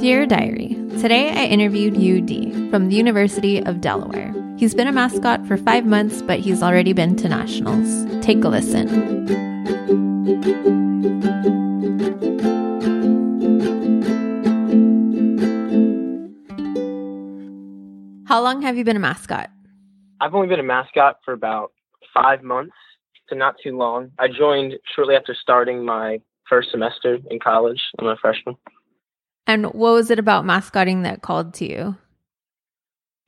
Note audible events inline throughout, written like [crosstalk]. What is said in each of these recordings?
Dear Diary, today I interviewed UD from the University of Delaware. He's been a mascot for five months, but he's already been to nationals. Take a listen. How long have you been a mascot? I've only been a mascot for about five months, so not too long. I joined shortly after starting my first semester in college. I'm a freshman. And what was it about mascotting that called to you?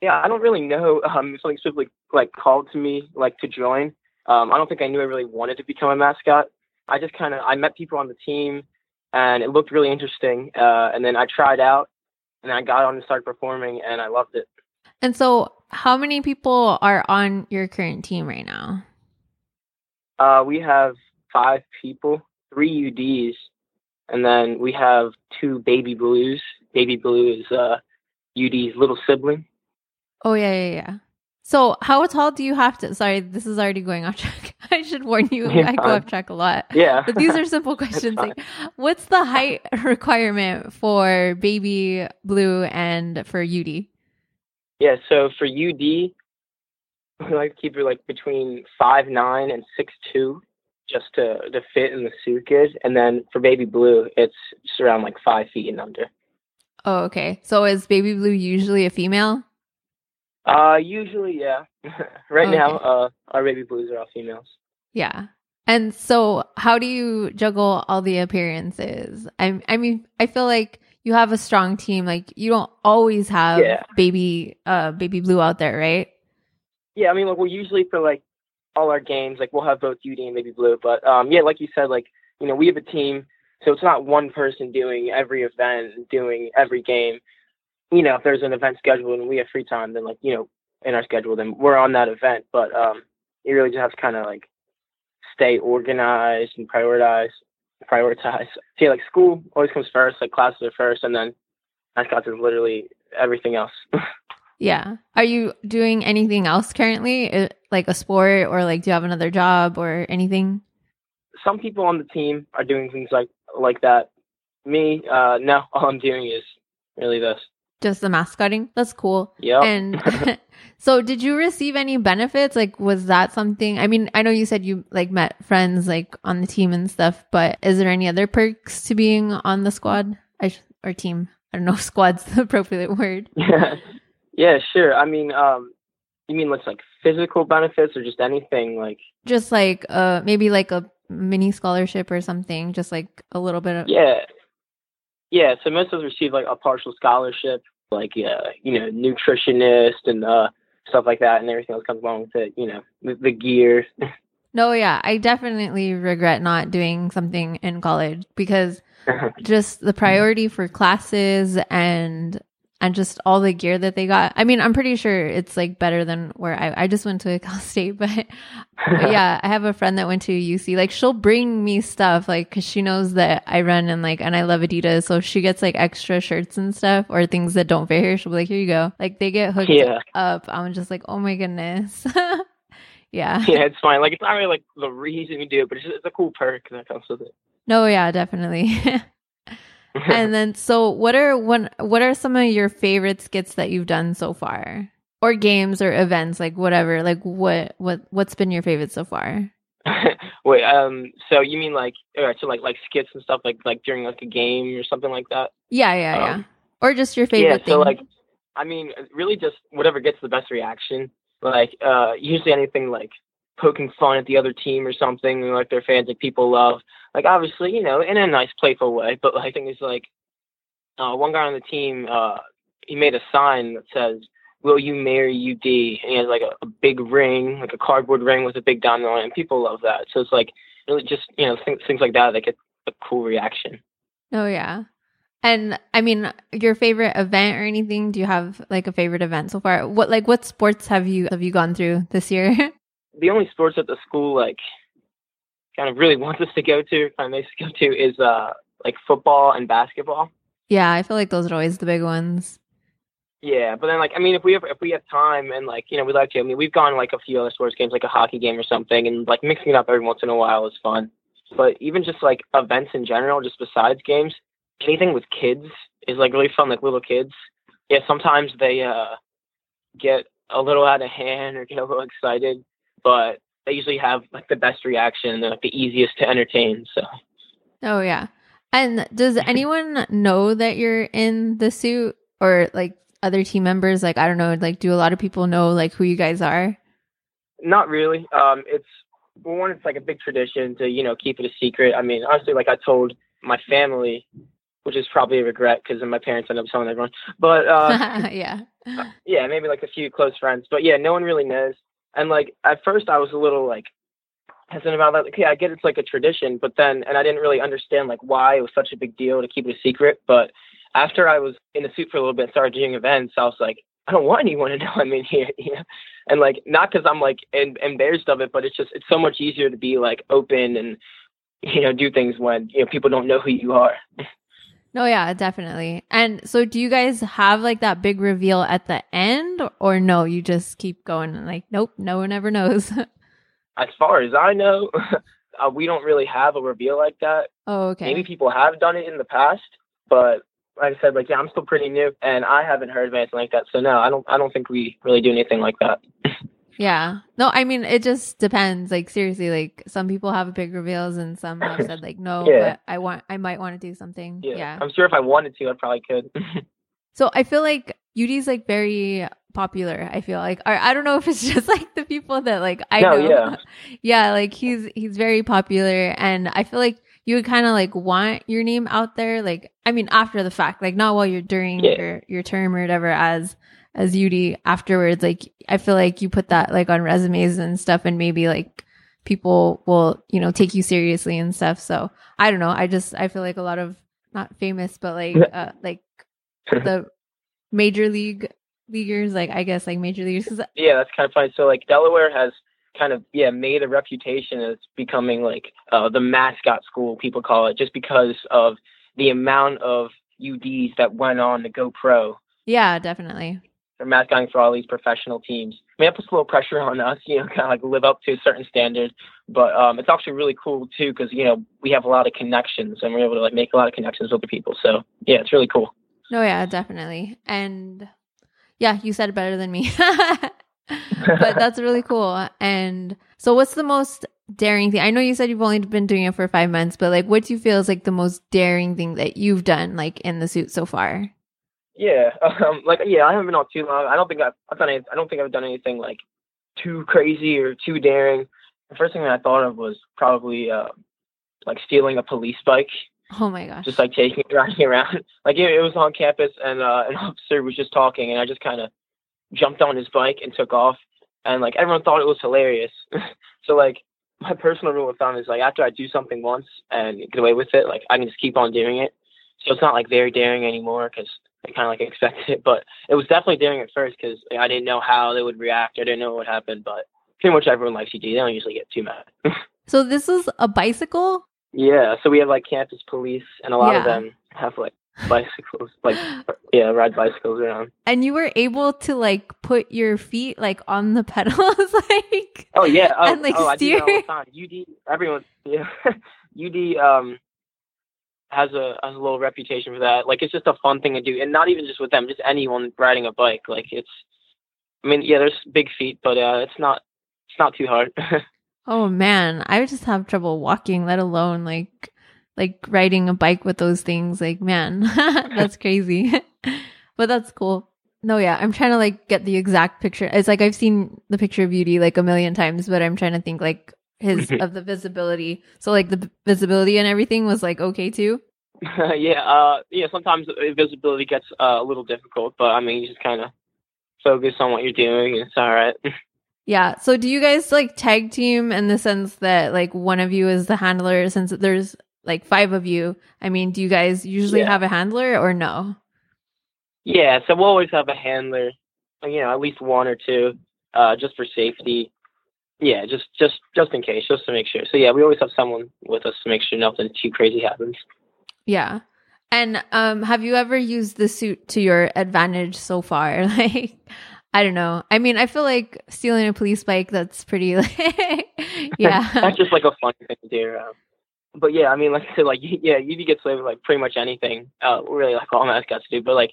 Yeah, I don't really know um, something specifically like called to me like to join. Um, I don't think I knew I really wanted to become a mascot. I just kind of I met people on the team, and it looked really interesting. Uh, and then I tried out, and I got on and started performing, and I loved it. And so, how many people are on your current team right now? Uh, we have five people, three UDs, and then we have two baby blues. Baby blue is uh, UD's little sibling. Oh yeah, yeah, yeah. So how tall do you have to? Sorry, this is already going off track. [laughs] I should warn you, Yeah, I go off track a lot. Yeah. But these are simple [laughs] questions. Like, what's the height requirement for baby blue and for UD? Yeah, so for UD, we [laughs] like to keep it like between five nine and six two, just to to fit in the suit good. And then for baby blue, it's just around like five feet and under. Oh, okay. So is baby blue usually a female? Uh, usually, yeah. [laughs] right Okay. now, uh, our baby blues are all females. Yeah. And so how do you juggle all the appearances? I I mean, I feel like you have a strong team. Like you don't always have Yeah. baby uh baby blue out there, right? Yeah, I mean, like, well, usually for like all our games, like we'll have both UD and baby blue. But um, yeah, like you said, like you know, we have a team, so it's not one person doing every event, doing every game. You know, if there's an event scheduled and we have free time, then like you know, in our schedule, then we're on that event. But um, you really just have to kind of like stay organized and prioritize, prioritize. [laughs] See, like school always comes first, like classes are first, and then mascots is literally everything else. [laughs] Yeah. Are you doing anything else currently? Like a sport or like do you have another job or anything? some people on the team are doing things like like that. Me, uh, no, [laughs] all I'm doing is really this. Just the mascotting? That's cool. Yeah. And [laughs] [laughs] so did you receive any benefits? Like was that something? I mean, I know you said you like met friends like on the team and stuff, but is there any other perks to being on the squad I sh- or team? I don't know if squad's the appropriate word. Yeah, sure. I mean, um, you mean looks like physical benefits or just anything like? Just like uh maybe like a mini scholarship or something, just like a little bit of Yeah, yeah. So most of us receive like a partial scholarship, like uh, you know, nutritionist and uh stuff like that, and everything else comes along with it. You know, the, the gear. [laughs] No, yeah, I definitely regret not doing something in college because [laughs] just the priority for classes and and just all the gear that they got. I mean, I'm pretty sure it's like better than where I I just went to [laughs] Cal State, but, but [laughs] yeah, I have a friend that went to UC. Like she'll bring me stuff like cuz she knows that I run and like and I love Adidas, so she gets like extra shirts and stuff or things that don't fit her. She'll be like, "Here you go." Like they get hooked Yeah. up. I'm just like, "Oh my goodness." [laughs] yeah. yeah, it's fine. Like it's not really like the reason you do it, but it's just it's a cool perk that comes with it. No, yeah, definitely. And then so what are one what are some of your favorite skits that you've done so far? Or games or events, like whatever. Like what what what's been your favorite so far? [laughs] Wait, um, so you mean like, all right, so like like skits and stuff, like like during like a game or something like that? Yeah, yeah, yeah. Um, Or just your favorite yeah, so thing. like, I mean, really just whatever gets the best reaction. Like, uh, usually anything like poking fun at the other team or something, like their fans, like people love. Like, obviously, you know, in a nice, playful way. But I think it's like, uh, one guy on the team, uh, he made a sign that says, "Will you marry UD?" And he has like a, a big ring, like a cardboard ring with a big diamond on it, and people love that. So it's like really just you know things, things like that that get a cool reaction. oh yeah. And I mean, your favorite event or anything? Do you have like a favorite event so far? What like what sports have you have you gone through this year? [laughs] the only sports that the school like kind of really [laughs] wants us to go to, kind of makes us go to, is uh like football and basketball. yeah, I feel like those are always the big ones. Yeah, but then like I mean, if we have if we have time and like you know we like to, I mean, we've gone like a few other sports games, like a hockey game or something, and like mixing it up every once in a while is fun. But even just like events in general, just besides games, anything with kids is like really fun, like little kids. Yeah, sometimes they uh get a little out of hand or get a little excited, but they usually have like the best reaction. They're like the easiest to entertain. So. Oh yeah. And does [laughs] anyone know that you're in the suit or like other team members? Like I don't know, like do a lot of people know like who you guys are? Not really. Um, it's well, one, it's like a big tradition to you know keep it a secret. I mean, honestly, like I told my family, which is probably a regret because my parents ended up telling everyone. But uh, [laughs] yeah, [laughs] yeah, maybe like a few close friends. But yeah, no one really knows. And like at first, I was a little like hesitant about that. Like, yeah, I get it's like a tradition, but then and I didn't really understand like why it was such a big deal to keep it a secret. But after I was in the suit for a little bit, started doing events, I was like, I don't want anyone to [laughs] know I'm in here. [laughs] You know? And like not because I'm like em- embarrassed of it, but it's just it's so much easier to be like open and you know do things when you know people don't know who you are. [laughs] No, yeah, definitely. And so, do you guys have like that big reveal at the end, or no? You just keep going and like, nope, no one ever knows. [laughs] as far as I know, [laughs] uh, we don't really have a reveal like that. Oh, okay. Maybe people have done it in the past, but like I said, like yeah, I'm still pretty new, and I haven't heard of anything like that. So no, I don't. I don't think we really do anything like that. [laughs] yeah. No, I mean it just depends. Like seriously, like some people have big reveals, and some have said like no, Yeah. but I want, I might want to do something. Yeah. yeah. I'm sure if I wanted to, I probably could. [laughs] So I feel like UD's like very popular. I feel like, or I don't know if it's [laughs] just like the people that like I No, know. yeah. [laughs] yeah, like he's he's very popular, and I feel like you would kind of like want your name out there. Like, I mean, after the fact, like not while you're during Yeah. your your term or whatever as as UD afterwards. Like, I feel like you put that like on resumes and stuff, and maybe like people will you know take you seriously and stuff. So I don't know. I just I feel like a lot of not famous, but like uh like [laughs] the major league leaguers, like I guess like major leaguers. yeah, that's kind of funny. So like Delaware has kind of yeah made a reputation as becoming like uh, the mascot school people call it, just because of the amount of UDs that went on to go pro. yeah, definitely. They're mascoting for all these professional teams. I mean, that puts a little pressure on us, you know, [laughs] kind of like live up to a certain standard. But um, it's actually really cool too, because you know we have a lot of connections and we're able to like make a lot of connections with the people. So yeah, it's really cool. No, yeah, definitely. And yeah, you said it better than me. [laughs] but that's really [laughs] cool. And so what's the most daring thing? I know you said you've only been doing it for five months, but like what do you feel is like the most daring thing that you've done like in the suit so far? Yeah, [laughs] um, like yeah, I haven't been on too long. I don't think I've, I've done. Any, I don't think I've done anything like too crazy or too daring. The first thing that I thought of was probably uh, like stealing a police bike, Oh my gosh. just like taking it [laughs] riding around. Like it, it was on campus, and uh, an [laughs] officer was just talking, and I just kind of jumped on his bike and took off, and like everyone thought it was hilarious. so like my personal rule of thumb is like after I do something once and get away with it, like I can just keep on doing it. So it's not like very daring anymore because I kind of like expected it, but it was definitely daring at first because I didn't know how they would react. I didn't know what would happen, but pretty much everyone likes UD. They don't usually get too mad. [laughs] so this is a bicycle? yeah, so we have like campus police, and a lot of them have like bicycles, like yeah, ride bicycles around. And you were able to like put your feet like on the [laughs] pedals like Oh yeah, oh, And, like, oh I do that all the time. UD, everyone, yeah, [laughs] UD um has a has a little reputation for that. Like it's just a fun thing to do, and not even just with them, just anyone riding a bike. Like it's, I mean, yeah, there's big feet, but uh, it's not it's not too hard. [laughs] Oh man, I would just have trouble walking, let alone like like riding a bike with those things. Like, man, [laughs] that's crazy. [laughs] but that's cool. No, yeah, I'm trying to like get the exact picture. It's like I've seen the picture of Beauty like a million times, but I'm trying to think like his [laughs] of the visibility. So like the visibility and everything was like okay too. [laughs] yeah, uh, yeah. Sometimes visibility gets uh, a little difficult, but I mean, you just kind of focus on what you're doing, and it's all right. [laughs] Yeah. So do you guys like tag team in the sense that like one of you is the handler since there's like five of you? I mean, do you guys usually Yeah. have a handler or no? Yeah, so we'll always have a handler, you know, at least one or two, uh, just for safety. Yeah, just just just in case, just to make sure. So yeah, we always have someone with us to make sure nothing too crazy happens. Yeah. And um have you ever used the suit to your advantage so far? [laughs] Like I don't know. I mean, I feel like stealing a police bike that's pretty [laughs] like yeah. [laughs] That's just like a fun thing to do. Uh, but yeah, I mean, like I said, like yeah, UD gets away with like pretty much anything. Uh, really, like all mask got to do. But like,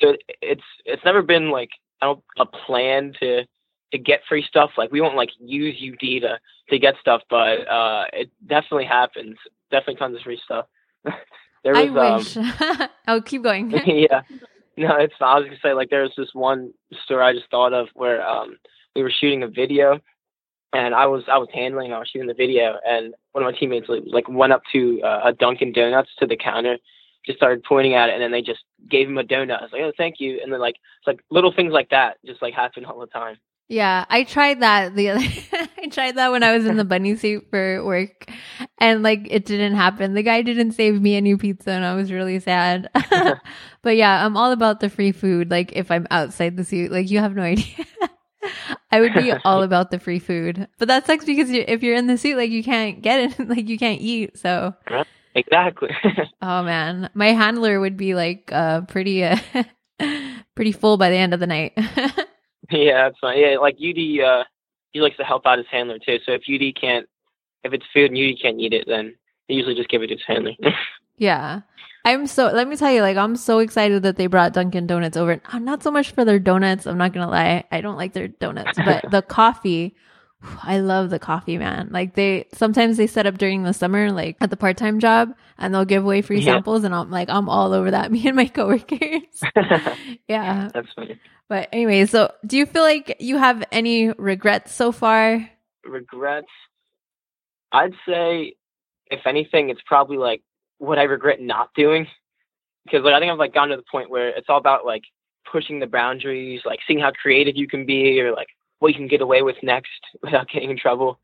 so it's it's never been like I don't a plan to to get free stuff. Like we won't like use UD to to get stuff, but uh, it definitely happens. Definitely tons of free stuff. [laughs] there was, I wish. Um, [laughs] oh, keep going. [laughs] yeah. No, it's. I was gonna say like there was this one story I just thought of where um we were shooting a video and I was I was handling, I was shooting the video, and one of my teammates like went up to uh, a Dunkin' Donuts to the counter, just started pointing at it, and then they just gave him a donut. I was like, oh, thank you, and then like it's like little things like that just like happen all the time. Yeah, I tried that the other. [laughs] I tried that when I was in the bunny suit for work, and like it didn't happen. The guy didn't save me any pizza, and I was really sad. [laughs] [laughs] but yeah, I'm all about the free food. Like if I'm outside the suit, like you have no idea. I would be all about the free food, but that sucks because you're, if you're in the suit, like you can't get it, like you can't eat. So exactly. oh man, my handler would be like uh, pretty, uh, pretty full by the end of the night. [laughs] yeah, that's fine. Yeah, like UD, uh, he likes to help out his handler too. So if UD can't, if it's food and UD can't eat it, then they usually just give it to his handler. [laughs] yeah. I'm so let me tell you, like I'm so excited that they brought Dunkin' Donuts over. I'm not so much for their donuts. I'm not gonna lie, I don't like their donuts, [laughs] but the coffee. I love the coffee, man. Like they sometimes they set up during the summer, like at the part time job, and they'll give away free yeah. samples, and I'm like, I'm all over that. Me and my coworkers. yeah, that's funny. But anyway, so do you feel like you have any regrets so far? Regrets? I'd say, if anything, it's probably like what I regret not doing. Because like I think I've like gotten to the point where it's all about like pushing the boundaries, like seeing how creative you can be, or like what you can get away with next [laughs] without getting in trouble.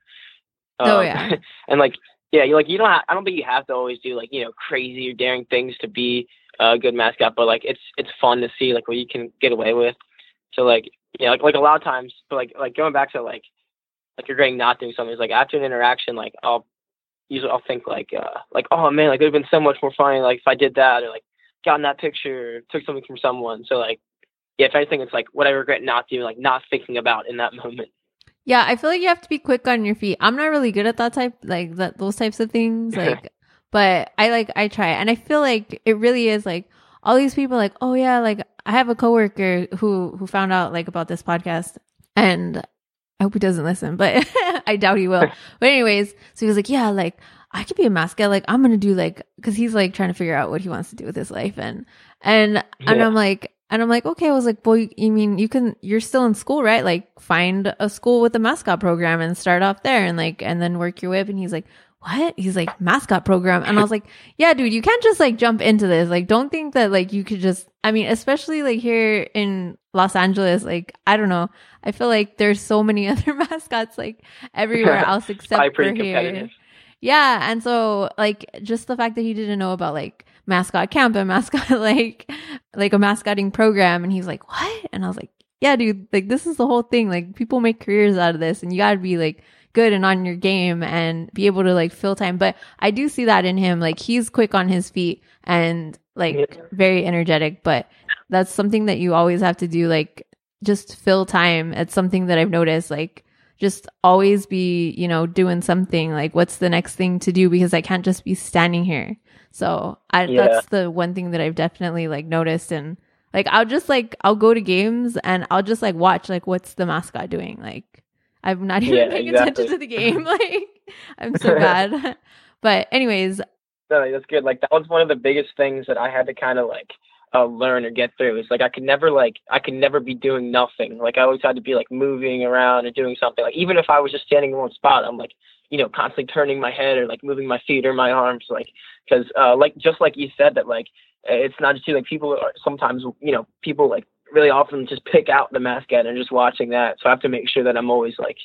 Oh um, yeah. [laughs] and like yeah, you like you don't. Have, I don't think you have to always do like you know crazy or daring things to be a good mascot, but like it's it's fun to see like what you can get away with. So like yeah, like like a lot of times, but like like going back to like like you're not doing something is like after an interaction, like I'll usually I'll think like uh like oh man like it would have been so much more funny like if I did that or like gotten that picture took something from someone. So like yeah if anything it's like what I regret not doing like not thinking about in that [laughs] moment. Yeah I feel like you have to be quick on your feet. I'm not really good at that type like that those types of things [laughs] like but I like I try and I feel like it really is like all these people like oh yeah like I have a coworker who who found out like about this podcast and I hope he doesn't listen, but [laughs] I doubt he will. [laughs] but anyways, so he was like, yeah, like I could be a mascot. Like I'm gonna do like because he's like trying to figure out what he wants to do with his life, and and yeah. and I'm like. And I'm like, okay, I was like, boy, you mean you can, you're still in school, right? Like find a school with a mascot program and start off there and like, and then work your way up. And he's like, what? He's like, mascot program. And I was like, [laughs] yeah, dude, you can't just like jump into this. Like, don't think that like you could just, I mean, especially like here in Los Angeles, like, I don't know. I feel like there's so many [laughs] other mascots like everywhere [laughs] else except for here. Yeah. And so like just the fact that he didn't know about like mascot camp and mascot like like a mascotting program and he's like, What? And I was like, Yeah, dude, like this is the whole thing. Like people make careers out of this and you gotta be like good and on your game and be able to like fill time. But I do see that in him. Like he's quick on his feet and like very energetic, but that's something that you always have to do. Like just fill time. It's something that I've noticed. Like just always be, you know, doing something like what's the next thing to do because I can't just be standing here. So I, yeah. that's the one thing that I've definitely like noticed and like I'll just like I'll go to games and I'll just like watch like what's the mascot doing like I'm not even yeah, paying exactly. attention to the [laughs] game. [laughs] Like I'm so bad. [laughs] but anyways. No, that's good. Like that was one of the biggest things that I had to kind of like uh, learn or get through. It's like I could never like I could never be doing nothing. Like I always had to be like moving around or doing something. Like even if I was just standing in one spot, I'm like you know constantly turning my head or like moving my feet or my arms. Like because uh, like just like you said that like it's not just you like people are sometimes you know people like really often just pick out the mascot and just watching that. So I have to make sure that I'm always like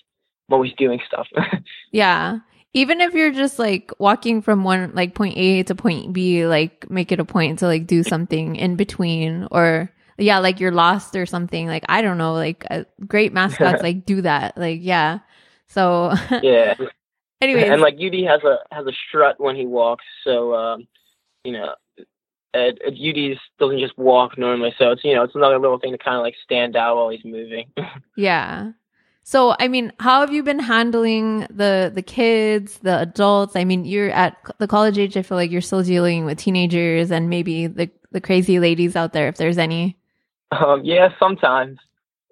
I'm always doing stuff. [laughs] yeah. Even if you're just like walking from one like point A to point B, like make it a point to like do something in between or yeah, like you're lost or something. Like I don't know, like uh, great mascots [laughs] like do that. Like yeah. So [laughs] Yeah. Anyways. And like UD has a has a strut when he walks, so um you know, at, at UD doesn't just walk normally, so it's you know it's another little thing to kind of like stand out while he's moving. [laughs] yeah. So, I mean, how have you been handling the the kids, the adults? I mean, you're at the college age. I feel like you're still dealing with teenagers and maybe the the crazy ladies out there, if there's any. Um, yeah, sometimes.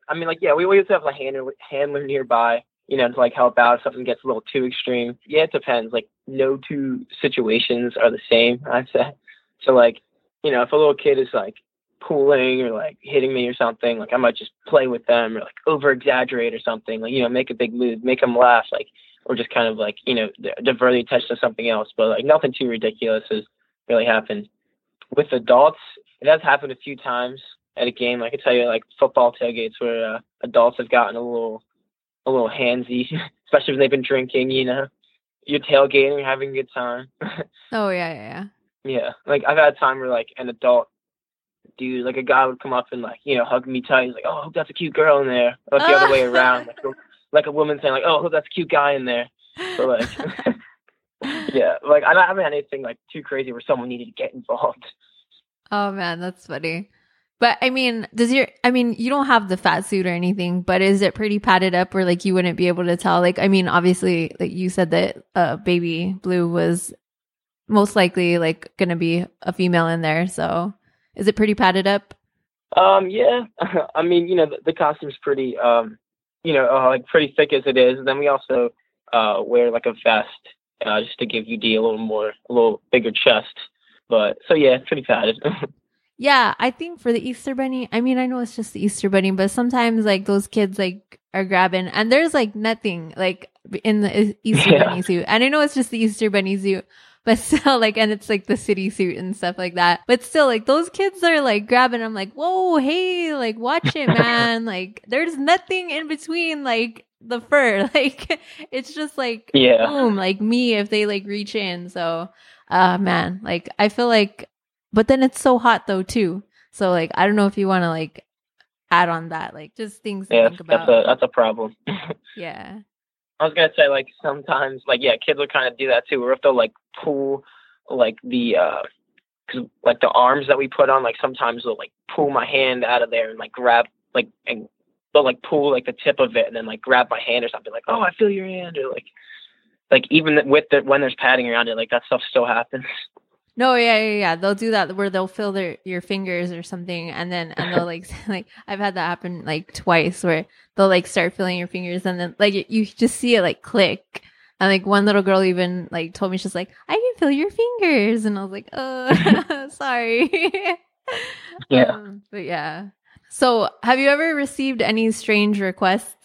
I mean, like, yeah, we always have a handler, handler nearby, you know, to like help out if something gets a little too extreme. Yeah, it depends. Like, no two situations are the same. I'd say. So, like, you know, if a little kid is like pulling or like hitting me or something, like I might just play with them or like over exaggerate or something, like you know, make a big move, make them laugh, like or just kind of like you know divert the attention to something else. But like nothing too ridiculous has really happened. With adults, it has happened a few times at a game. Like I can tell you like football tailgates where uh, adults have gotten a little a little handsy, [laughs] especially when they've been drinking. You know, you're tailgating, you're having a good time. [laughs] oh yeah, yeah, yeah. Yeah, like I've had a time where like an adult dude, like a guy would come up and like, you know, hug me tight. He's like, oh, I hope that's a cute girl in there. Or the other way [laughs] around, like, like a woman saying like, oh, I hope that's a cute guy in there. So like, [laughs] yeah, like I haven't had anything like too crazy where someone needed to get involved. Oh man, that's funny. But I mean, does your I mean, you don't have the fat suit or anything, but is it pretty padded up where like you wouldn't be able to tell? Like, I mean, obviously, like you said that uh baby blue was most likely like gonna be a female in there, so is it pretty padded up? Um, yeah. [laughs] I mean, you know, the, the costume's pretty, um, you know, uh, like pretty thick as it is. And then we also uh, wear like a vest uh, just to give UD a little more, a little bigger chest. But so yeah, pretty padded. [laughs] yeah, I think for the Easter Bunny, I mean, I know it's just the Easter Bunny, but sometimes like those kids like are grabbing, and there's like nothing like in the Easter [laughs] yeah. Bunny suit, and I know it's just the Easter Bunny suit, but still like and it's like the city suit and stuff like that. But still like those kids are like grabbing i'm like whoa hey like watch it [laughs] man. Like there's nothing in between like the fur. [laughs] Like it's just like yeah. boom like me if they like reach in. So uh man like i feel like but then it's so hot though too. So like i don't know if you want to like add on that like just things yeah, to think about that's a that's a problem. [laughs] Yeah I was gonna say like sometimes like yeah, kids will kind of do that too. Or if they'll like pull like the uh, like the arms that we put on, like sometimes they'll like pull my hand out of there and like grab like and they'll like pull like the tip of it and then like grab my hand or something like oh I feel your hand or like like even with the when there's padding around it like that stuff still happens. No, yeah, yeah, yeah. They'll do that where they'll feel their your fingers or something, and then and they'll like [laughs] like I've had that happen like twice where they'll like start feeling your fingers, and then like you just see it like click, and like one little girl even like told me she's like I can feel your fingers, and I was like, oh, [laughs] sorry. [laughs] yeah, um, but yeah. So, have you ever received any strange requests?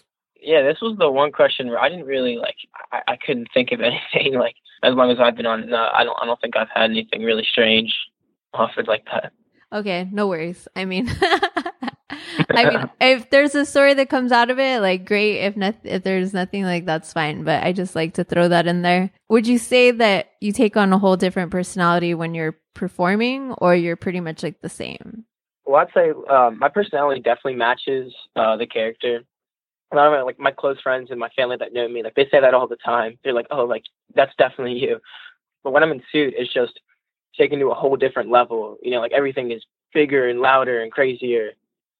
Yeah, this was the one question where I didn't really like. I, I couldn't think of anything like as long as I've been on, no, I don't, I don't think I've had anything really strange offered like that. Okay, no worries. I mean, [laughs] I mean, [laughs] if there's a story that comes out of it, like great. If not, if there's nothing, like that's fine. But I just like to throw that in there. Would you say that you take on a whole different personality when you're performing, or you're pretty much like the same? Well, I'd say um, my personality definitely matches uh, the character. I don't know, like my close friends and my family that know me, like they say that all the time. They're like, "Oh, like that's definitely you." But when I'm in suit, it's just taken to a whole different level. You know, like everything is bigger and louder and crazier.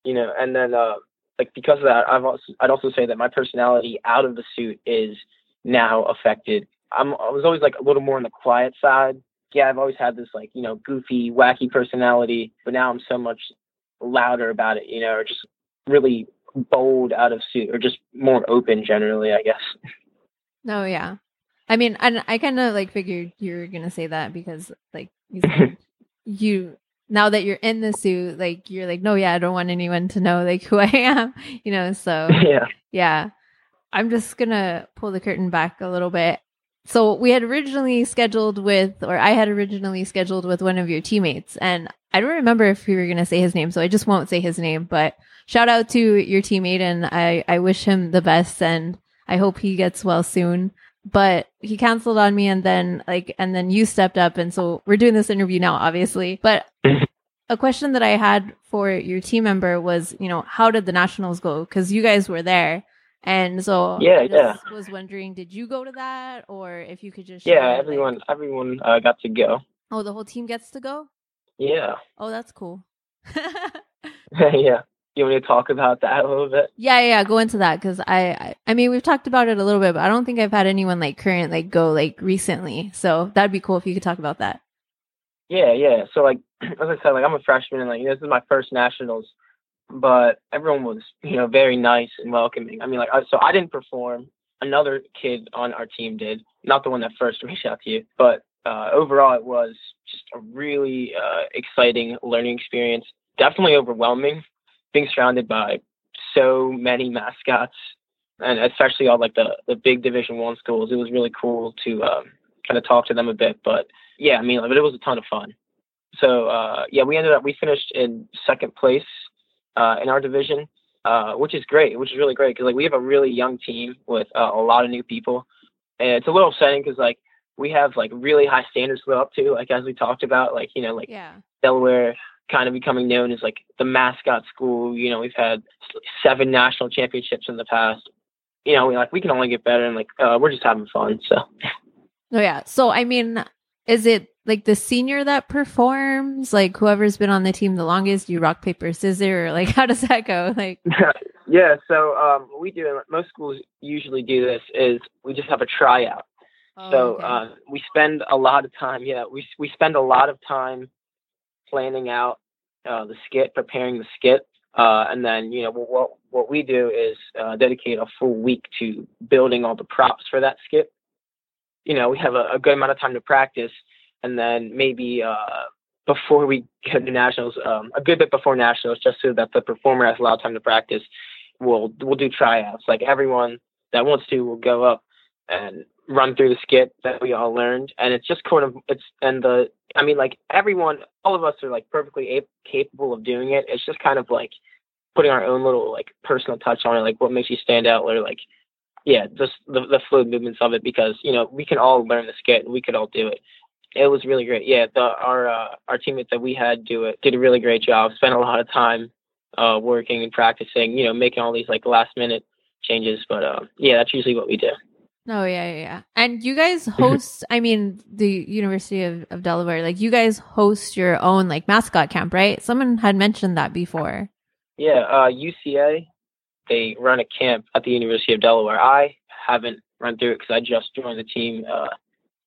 You know, and then uh, like because of that, I've also I'd also say that my personality out of the suit is now affected. I'm I was always like a little more on the quiet side. Yeah, I've always had this like you know goofy, wacky personality, but now I'm so much louder about it. You know, or just really bold out of suit or just more open generally, I guess. Oh, yeah. I mean, I, I kind of like figured you were going to say that because like you, said, [laughs] you now that you're in the suit, like you're like, no, yeah, I don't want anyone to know like [laughs] who I am, you know? So [laughs] yeah, yeah. I'm just going to pull the curtain back a little bit. So we had originally scheduled with, or I had originally scheduled with one of your teammates and I don't remember if we were going to say his name, so I just won't say his name, but shout out to your teammate and I, I wish him the best and I hope he gets well soon. But he canceled on me and then like and then you stepped up and so we're doing this interview now, obviously. But a question that I had for your team member was, you know, how did the nationals go? Because you guys were there. And so yeah, I yeah. was wondering, did you go to that, or if you could just yeah, everyone, like... everyone uh, got to go. Oh, the whole team gets to go. Yeah. Oh, that's cool. [laughs] [laughs] yeah. You want me to talk about that a little bit? Yeah, yeah, go into that because I, I, I mean, we've talked about it a little bit, but I don't think I've had anyone like current like go like recently. So that'd be cool if you could talk about that. Yeah, yeah. So like, [clears throat] as I said, like I'm a freshman and like you know, this is my first nationals, but everyone was you know very nice and welcoming. I mean, like, so I didn't perform. Another kid on our team did, not the one that first [laughs] reached out to you, but uh, overall it was just a really uh, exciting learning experience. Definitely overwhelming being surrounded by so many mascots and especially all like the the big division one schools it was really cool to um, kind of talk to them a bit but yeah i mean but it was a ton of fun so uh, yeah we ended up we finished in second place uh, in our division uh, which is great which is really great because like we have a really young team with uh, a lot of new people and it's a little upsetting because like we have like really high standards to live up to like as we talked about like you know like yeah. delaware kind of becoming known as like the mascot school. You know, we've had seven national championships in the past. You know, we like we can only get better, and like uh, we're just having fun. So. Oh yeah. So I mean, is it like the senior that performs? Like whoever's been on the team the longest, you rock paper scissors, or like [laughs] how does that go? Like. [laughs] yeah. So um, what we do, and most schools usually do this, is we just have a tryout. Oh, so okay. uh, we spend a lot of time. Yeah, we we spend a lot of time planning out uh, the skit, preparing the skit, uh, and then you know what what we do is uh, dedicate a full week to building all the props for that skit. You know, we have a, a good amount of time to practice, and then maybe uh, before we get to nationals, um, a good bit before nationals, just so that the performer has a lot of time to practice. We'll we'll do tryouts. Like everyone that wants to will go up and run through the skit that we all learned, and it's just kind of it's and the I mean like everyone, all of us are like perfectly a- capable of doing it. It's just kind of like putting our own little like personal touch on it, like what makes you stand out, or like yeah, just the the fluid movements of it because you know we can all learn the skit and we could all do it. It was really great. Yeah, the our uh, our teammates that we had do it did a really great job. Spent a lot of time uh, working and practicing. You know, making all these like last minute changes. But uh, yeah, that's usually what we do. Oh yeah, yeah, yeah. And you guys host I mean the University of, of Delaware, like you guys host your own like mascot camp, right? Someone had mentioned that before. Yeah, uh UCA they run a camp at the University of Delaware. I haven't run through it because I just joined the team uh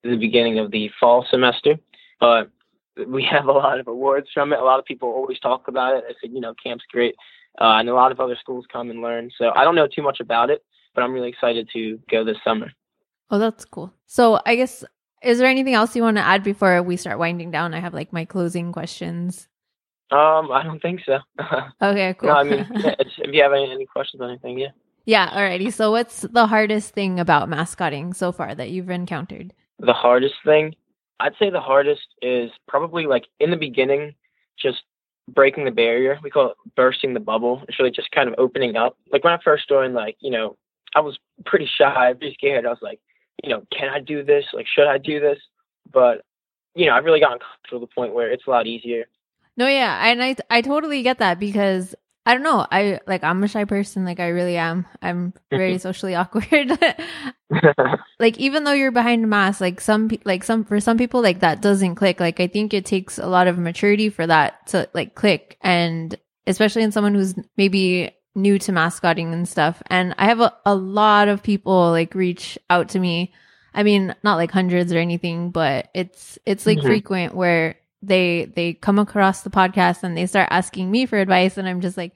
at the beginning of the fall semester. But we have a lot of awards from it. A lot of people always talk about it. I said, you know, camp's great. Uh, and a lot of other schools come and learn. So I don't know too much about it but I'm really excited to go this summer. Oh, that's cool. So I guess is there anything else you want to add before we start winding down? I have like my closing questions. Um, I don't think so. [laughs] okay, cool. no, I mean, [laughs] if you have any, any questions on anything, yeah. Yeah, alrighty. So what's the hardest thing about mascotting so far that you've encountered? The hardest thing? I'd say the hardest is probably like in the beginning, just breaking the barrier. We call it bursting the bubble. It's really just kind of opening up. Like when I first joined, like, you know, I was pretty shy, pretty scared. I was like, you know, can I do this? Like, should I do this? But, you know, I've really gotten comfortable to the point where it's a lot easier. No, yeah. And I, I totally get that because I don't know. I like, I'm a shy person. Like, I really am. I'm very [laughs] socially awkward. [laughs] like, even though you're behind a mask, like, some, like, some, for some people, like, that doesn't click. Like, I think it takes a lot of maturity for that to, like, click. And especially in someone who's maybe new to mascotting and stuff. And I have a, a lot of people like reach out to me. I mean, not like hundreds or anything, but it's it's like mm-hmm. frequent where they they come across the podcast and they start asking me for advice and I'm just like,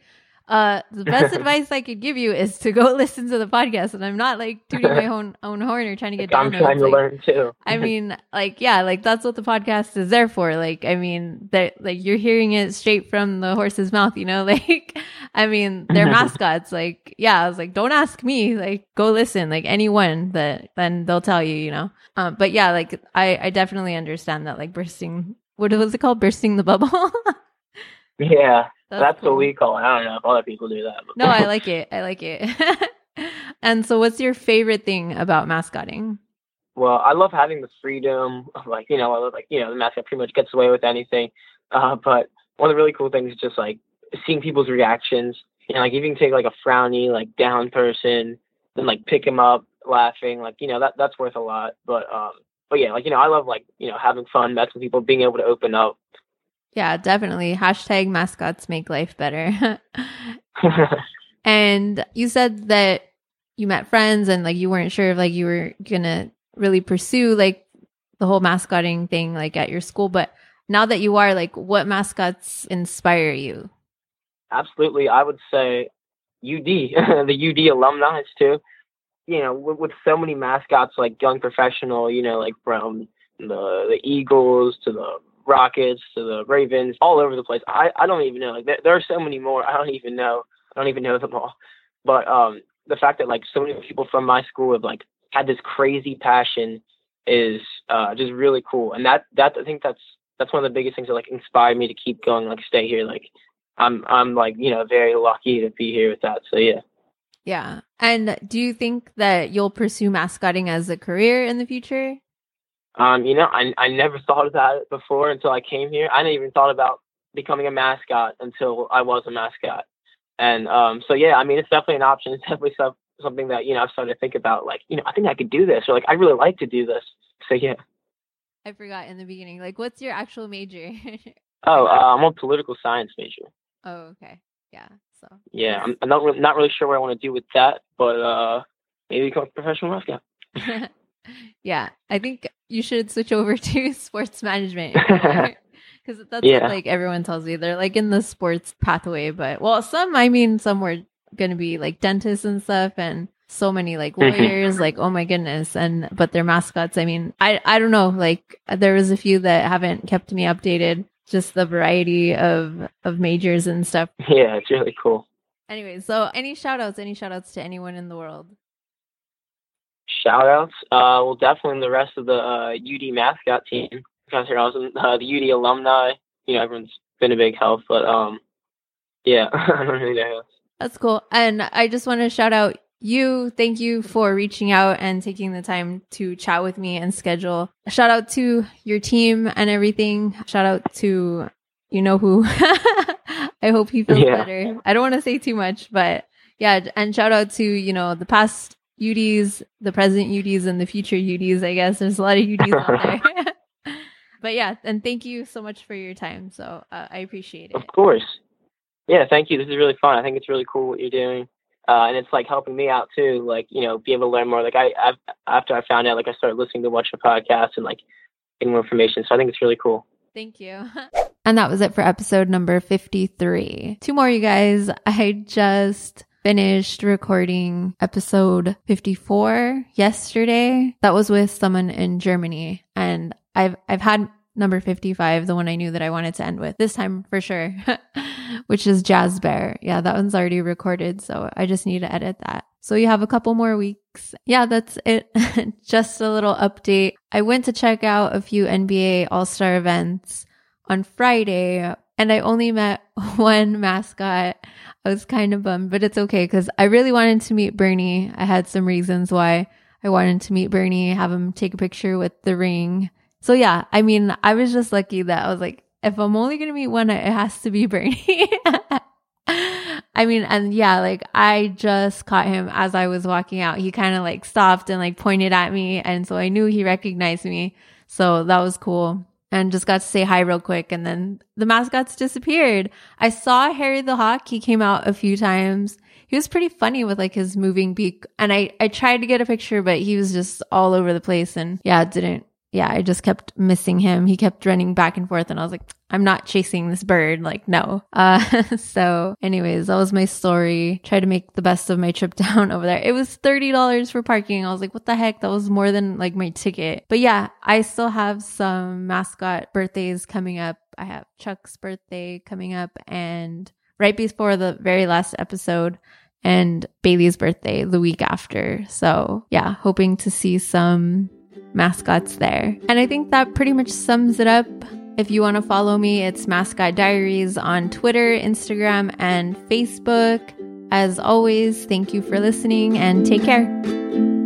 uh, the best [laughs] advice I could give you is to go [laughs] listen to the podcast. And I'm not like tooting my [laughs] own own horn or trying to get I'm trying to like, learn too. I mean, like, yeah, like that's what the podcast is there for. Like, I mean, that like you're hearing it straight from the horse's mouth, you know? Like, I mean, they're mascots. Like, yeah, I was like, don't ask me. Like, go listen. Like anyone that then they'll tell you, you know. Um, but yeah, like I I definitely understand that. Like bursting. What was it called? Bursting the bubble. yeah. That's, That's cool. what we call it. I don't know if other people do that. But. No, I [laughs] like it. I like it. [laughs] and so, what's your favorite thing about mascotting? Well, I love having the freedom of like, you know, I love like, you know, the mascot pretty much gets away with anything. Uh, but one of the really cool things is just like seeing people's reactions. You know, like you can take like a frowny, like down person, and like pick him up laughing. Like, you know, that that's worth a lot. But um, but yeah, like you know, I love like you know having fun, messing with people, being able to open up Yeah, definitely. Hashtag mascots make life better. [laughs] and you said that you met friends and like you weren't sure if like you were gonna really pursue like the whole mascotting thing like at your school, but now that you are like what mascots inspire you? Absolutely. I would say UD, [laughs] the UD alumni too. You know, with, with so many mascots like young professional, you know, like from the the Eagles to the Rockets to the Ravens, all over the place. I, I don't even know. Like there, there are so many more. I don't even know. I don't even know them all. But um, the fact that like so many people from my school have like had this crazy passion is uh, just really cool. And that that I think that's that's one of the biggest things that like inspired me to keep going, like stay here. Like I'm I'm like you know very lucky to be here with that. So yeah. Yeah. And do you think that you'll pursue mascotting as a career in the future? Um, you know, I I never thought about it before until I came here. I didn't even thought about becoming a mascot until I was a mascot. And um, so yeah, I mean, it's definitely an option. It's definitely some, something that you know I've started to think about. Like, you know, I think I could do this, or like I really like to do this. So yeah. I forgot in the beginning. Like, what's your actual major? [laughs] oh, uh, I'm a political science major. Oh, okay. Yeah. So. Yeah, [laughs] I'm, I'm not re- not really sure what I want to do with that, but uh, maybe become a professional mascot. [laughs] yeah, I think you should switch over [laughs] to sports management [laughs] because that's yeah. what, like everyone tells me they're like in the sports pathway. But well, some I mean, some were going to be like dentists and stuff, and so many like mm-hmm. lawyers. like oh my goodness, and but their mascots. I mean, I I don't know. Like there was a few that haven't kept me updated. Just the variety of of majors and stuff. Yeah, it's really cool. Anyway, so any shout outs, any shout outs to anyone in the world? Shout outs. Uh, well, definitely the rest of the uh, UD mascot team. Because I was uh, the UD alumni. You know, everyone's been a big help, but um, yeah, [laughs] I don't really know. That's cool. And I just want to shout out you. Thank you for reaching out and taking the time to chat with me and schedule. Shout out to your team and everything. Shout out to you know who. [laughs] I hope he feels yeah. better. I don't want to say too much, but yeah, and shout out to, you know, the past UDs, the present UDs and the future UDs, I guess. There's a lot of [laughs] UDs out there. [laughs] but yeah, and thank you so much for your time. So uh, I appreciate it. Of course. Yeah, thank you. This is really fun. I think it's really cool what you're doing. Uh, and it's like helping me out too, like, you know, be able to learn more. Like I, I've, after I found out, like I started listening to watch the podcast and like getting more information. So I think it's really cool. Thank you. [laughs] and that was it for episode number 53. Two more, you guys. I just finished recording episode 54 yesterday. That was with someone in Germany and I've I've had number 55, the one I knew that I wanted to end with this time for sure, [laughs] which is Jazz Bear. Yeah, that one's already recorded, so I just need to edit that. So you have a couple more weeks. Yeah, that's it. [laughs] just a little update. I went to check out a few NBA All-Star events on Friday, and I only met [laughs] one mascot. I was kind of bummed, but it's okay because I really wanted to meet Bernie. I had some reasons why I wanted to meet Bernie, have him take a picture with the ring. So yeah, I mean, I was just lucky that I was like, if I'm only going to meet one, it has to be [laughs] Bernie. I mean, and yeah, like I just caught him as I was walking out. He kind of like stopped and like pointed at me. And so I knew he recognized me. So that was cool and just got to say hi real quick. And then the mascots disappeared. I saw Harry the Hawk. He came out a few times. He was pretty funny with like his moving beak. And I, I tried to get a picture, but he was just all over the place. And yeah, it didn't yeah, I just kept missing him. He kept running back and forth and I was like, I'm not chasing this bird. Like, no. Uh, [laughs] so anyways, that was my story. Try to make the best of my trip [laughs] down over there. It was $30 for parking. I was like, what the heck? That was more than like my ticket. But yeah, I still have some mascot birthdays coming up. I have Chuck's birthday coming up and right before the very last episode and Bailey's birthday the week after. So yeah, hoping to see some mascots there. And I think that pretty much sums it up. If you want to follow me, it's Mascot Diaries on Twitter, Instagram, and Facebook. As always, thank you for listening and take care.